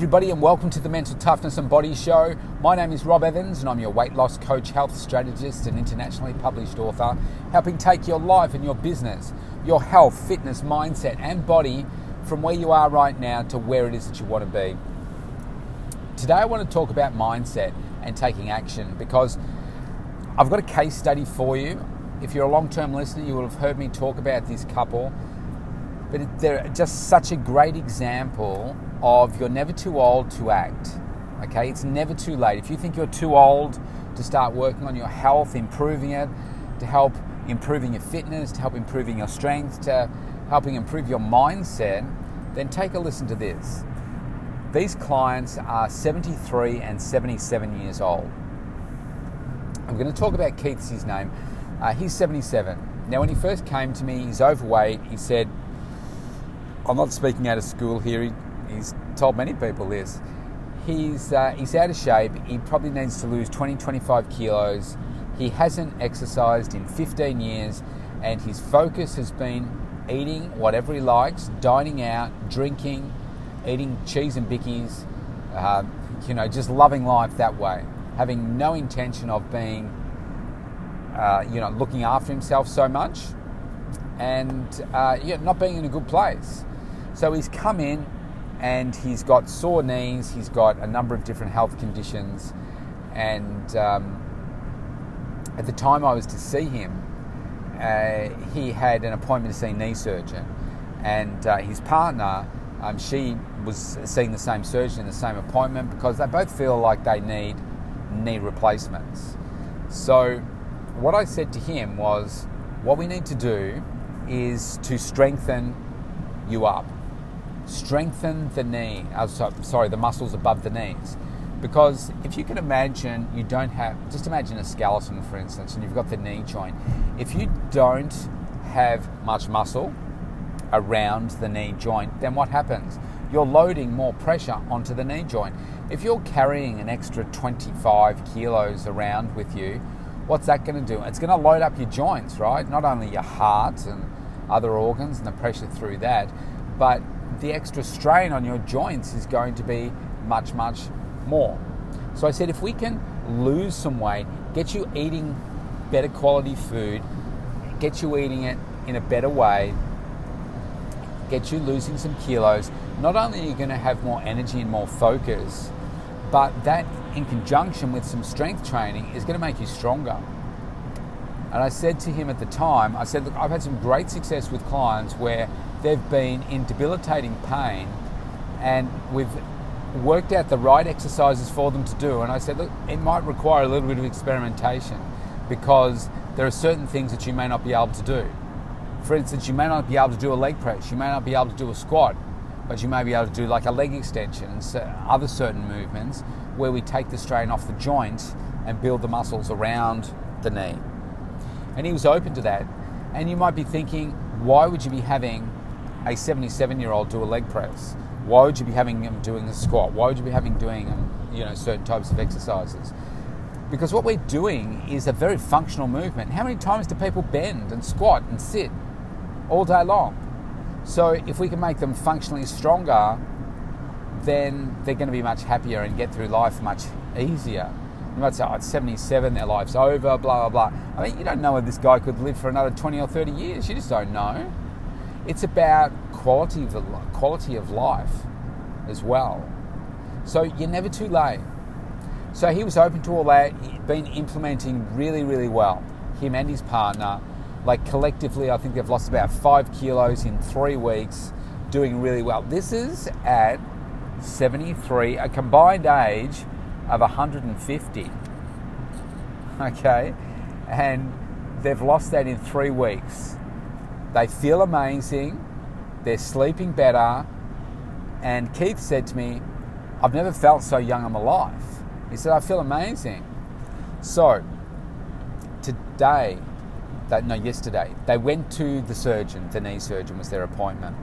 everybody, and welcome to the Mental Toughness and Body Show. My name is Rob Evans, and I'm your weight loss coach, health strategist, and internationally published author, helping take your life and your business, your health, fitness, mindset, and body from where you are right now to where it is that you want to be. Today, I want to talk about mindset and taking action because I've got a case study for you. If you're a long term listener, you will have heard me talk about this couple, but they're just such a great example of you're never too old to act. Okay, it's never too late. If you think you're too old to start working on your health, improving it, to help improving your fitness, to help improving your strength, to helping improve your mindset, then take a listen to this. These clients are 73 and 77 years old. I'm going to talk about Keith's his name. Uh, he's 77. Now, when he first came to me, he's overweight. He said, I'm not speaking out of school here. He, he's told many people this. He's, uh, he's out of shape. He probably needs to lose 20, 25 kilos. He hasn't exercised in 15 years, and his focus has been eating whatever he likes, dining out, drinking, eating cheese and bickies, uh, you know, just loving life that way, having no intention of being, uh, you know, looking after himself so much, and uh, yeah, not being in a good place. So he's come in and he's got sore knees, he's got a number of different health conditions, and um, at the time I was to see him, uh, he had an appointment to see a knee surgeon, and uh, his partner, um, she was seeing the same surgeon in the same appointment because they both feel like they need knee replacements. So, what I said to him was, what we need to do is to strengthen you up strengthen the knee, uh, sorry, the muscles above the knees. Because if you can imagine, you don't have, just imagine a skeleton, for instance, and you've got the knee joint. If you don't have much muscle around the knee joint, then what happens? You're loading more pressure onto the knee joint. If you're carrying an extra 25 kilos around with you, what's that going to do? It's going to load up your joints, right? Not only your heart and other organs and the pressure through that, but the extra strain on your joints is going to be much, much more. So I said, if we can lose some weight, get you eating better quality food, get you eating it in a better way, get you losing some kilos, not only are you going to have more energy and more focus, but that in conjunction with some strength training is going to make you stronger. And I said to him at the time, I said, look, I've had some great success with clients where they've been in debilitating pain and we've worked out the right exercises for them to do. And I said, look, it might require a little bit of experimentation because there are certain things that you may not be able to do. For instance, you may not be able to do a leg press, you may not be able to do a squat, but you may be able to do like a leg extension and other certain movements where we take the strain off the joint and build the muscles around the knee. And he was open to that. And you might be thinking, why would you be having a 77 year old do a leg press? Why would you be having them doing a squat? Why would you be having doing um, you know certain types of exercises? Because what we're doing is a very functional movement. How many times do people bend and squat and sit all day long? So if we can make them functionally stronger, then they're going to be much happier and get through life much easier. You might say, oh, it's 77, their life's over, blah, blah, blah. I mean, you don't know if this guy could live for another 20 or 30 years. You just don't know. It's about quality of, quality of life as well. So you're never too late. So he was open to all that, been implementing really, really well. Him and his partner, like collectively, I think they've lost about five kilos in three weeks, doing really well. This is at 73, a combined age of 150. Okay, and they've lost that in three weeks. They feel amazing, they're sleeping better, and Keith said to me, I've never felt so young in my life. He said, I feel amazing. So, today, no, yesterday, they went to the surgeon, the knee surgeon was their appointment.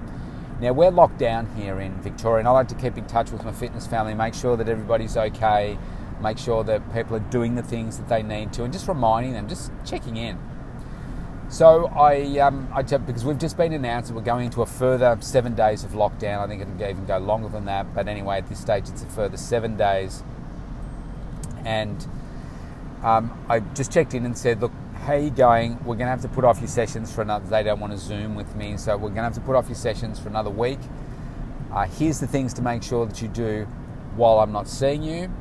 Now, we're locked down here in Victoria, and I like to keep in touch with my fitness family, make sure that everybody's okay, make sure that people are doing the things that they need to, and just reminding them, just checking in. So I, um, I because we've just been announced that we're going into a further seven days of lockdown. I think it can even go longer than that, but anyway, at this stage, it's a further seven days. And um, I just checked in and said, "Look, how are you going? We're going to have to put off your sessions for another. They don't want to Zoom with me, so we're going to have to put off your sessions for another week. Uh, here's the things to make sure that you do while I'm not seeing you.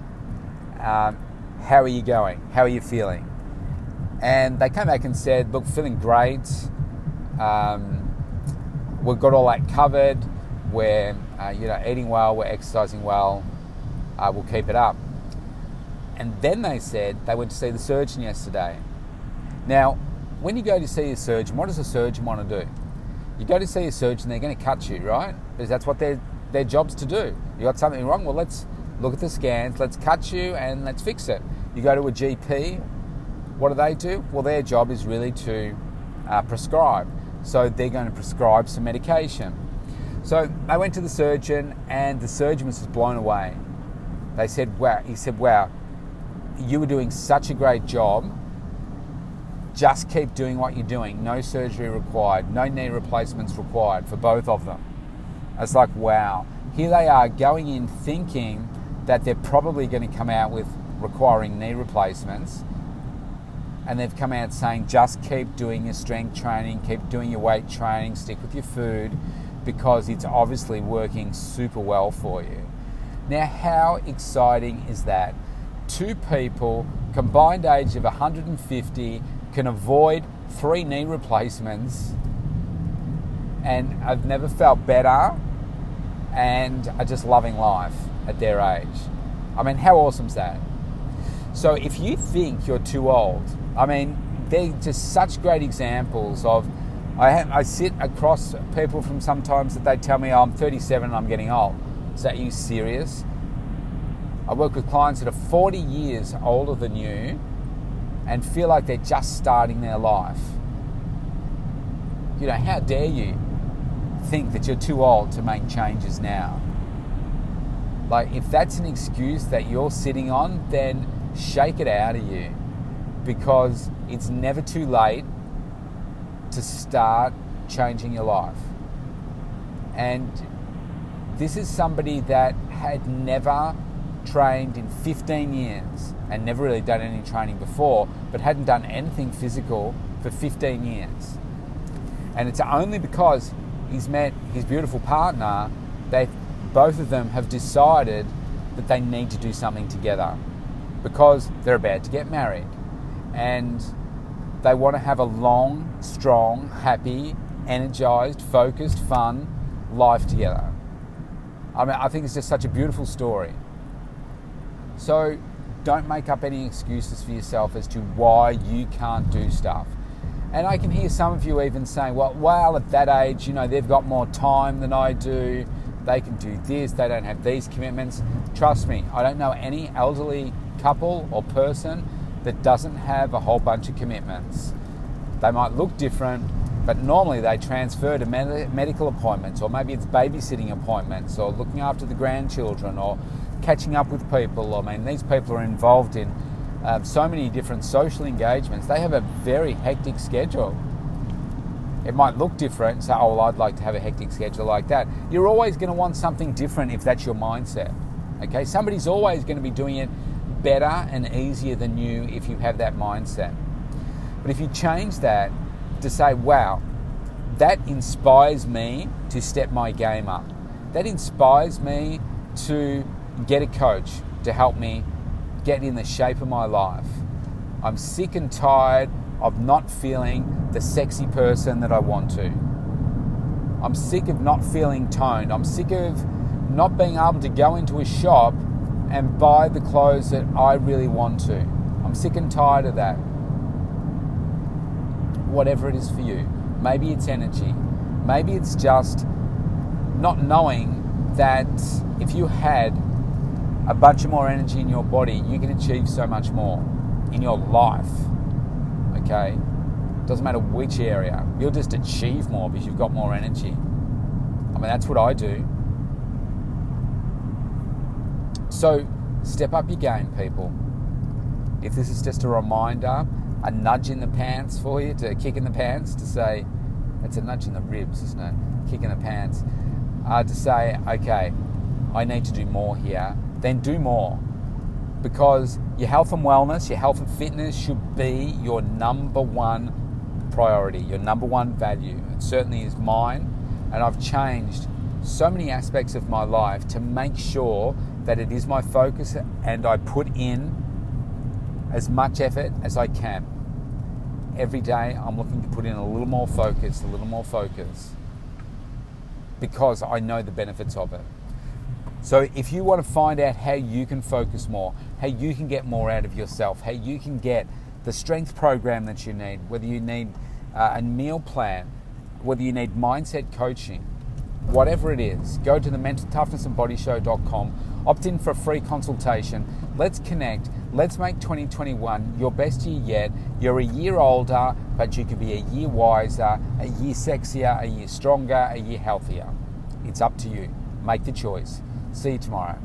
Um, how are you going? How are you feeling?" And they came back and said, look, feeling great. Um, we've got all that covered. We're, uh, you know, eating well, we're exercising well. Uh, we'll keep it up. And then they said they went to see the surgeon yesterday. Now, when you go to see a surgeon, what does a surgeon want to do? You go to see a surgeon, they're going to cut you, right? Because that's what their their job's to do. You got something wrong? Well, let's look at the scans, let's cut you, and let's fix it. You go to a GP, what do they do? Well, their job is really to uh, prescribe. So they're going to prescribe some medication. So I went to the surgeon, and the surgeon was just blown away. They said, "Wow!" He said, "Wow, you were doing such a great job. Just keep doing what you're doing. No surgery required. No knee replacements required for both of them." It's like, wow. Here they are going in thinking that they're probably going to come out with requiring knee replacements and they've come out saying just keep doing your strength training, keep doing your weight training, stick with your food because it's obviously working super well for you. Now, how exciting is that? Two people, combined age of 150, can avoid three knee replacements, and I've never felt better and are just loving life at their age. I mean, how awesome is that? So, if you think you're too old, I mean, they're just such great examples of. I, have, I sit across people from sometimes that they tell me, oh, I'm 37 and I'm getting old. Is that you serious? I work with clients that are 40 years older than you and feel like they're just starting their life. You know, how dare you think that you're too old to make changes now? Like, if that's an excuse that you're sitting on, then shake it out of you because it's never too late to start changing your life. And this is somebody that had never trained in 15 years and never really done any training before, but hadn't done anything physical for 15 years. And it's only because he's met his beautiful partner that both of them have decided that they need to do something together because they're about to get married and they want to have a long, strong, happy, energized, focused, fun life together. I mean, I think it's just such a beautiful story. So don't make up any excuses for yourself as to why you can't do stuff. And I can hear some of you even saying, well, well, at that age, you know, they've got more time than I do. They can do this, they don't have these commitments. Trust me, I don't know any elderly couple or person that doesn't have a whole bunch of commitments. They might look different, but normally they transfer to med- medical appointments, or maybe it's babysitting appointments, or looking after the grandchildren, or catching up with people. I mean, these people are involved in uh, so many different social engagements. They have a very hectic schedule. It might look different, so, oh, well, I'd like to have a hectic schedule like that. You're always going to want something different if that's your mindset. Okay, somebody's always going to be doing it better and easier than you if you have that mindset. But if you change that to say, wow, that inspires me to step my game up, that inspires me to get a coach to help me get in the shape of my life. I'm sick and tired of not feeling the sexy person that I want to. I'm sick of not feeling toned. I'm sick of not being able to go into a shop and buy the clothes that I really want to. I'm sick and tired of that. Whatever it is for you. Maybe it's energy. Maybe it's just not knowing that if you had a bunch of more energy in your body, you can achieve so much more in your life. Okay? Doesn't matter which area, you'll just achieve more because you've got more energy. I mean, that's what I do. So step up your game, people. If this is just a reminder a nudge in the pants for you, to kick in the pants, to say, it's a nudge in the ribs, isn't it? Kick in the pants. Uh, to say, okay, I need to do more here, then do more. Because your health and wellness, your health and fitness should be your number one priority, your number one value. It certainly is mine. And I've changed so many aspects of my life to make sure that it is my focus and I put in as much effort as I can. Every day I'm looking to put in a little more focus, a little more focus, because I know the benefits of it. So if you want to find out how you can focus more, how you can get more out of yourself, how you can get the strength program that you need, whether you need uh, a meal plan, whether you need mindset coaching, whatever it is, go to the mentaltoughnessandbodyshow.com, opt in for a free consultation. Let's connect. Let's make 2021 your best year yet. You're a year older, but you could be a year wiser, a year sexier, a year stronger, a year healthier. It's up to you. Make the choice. See you tomorrow.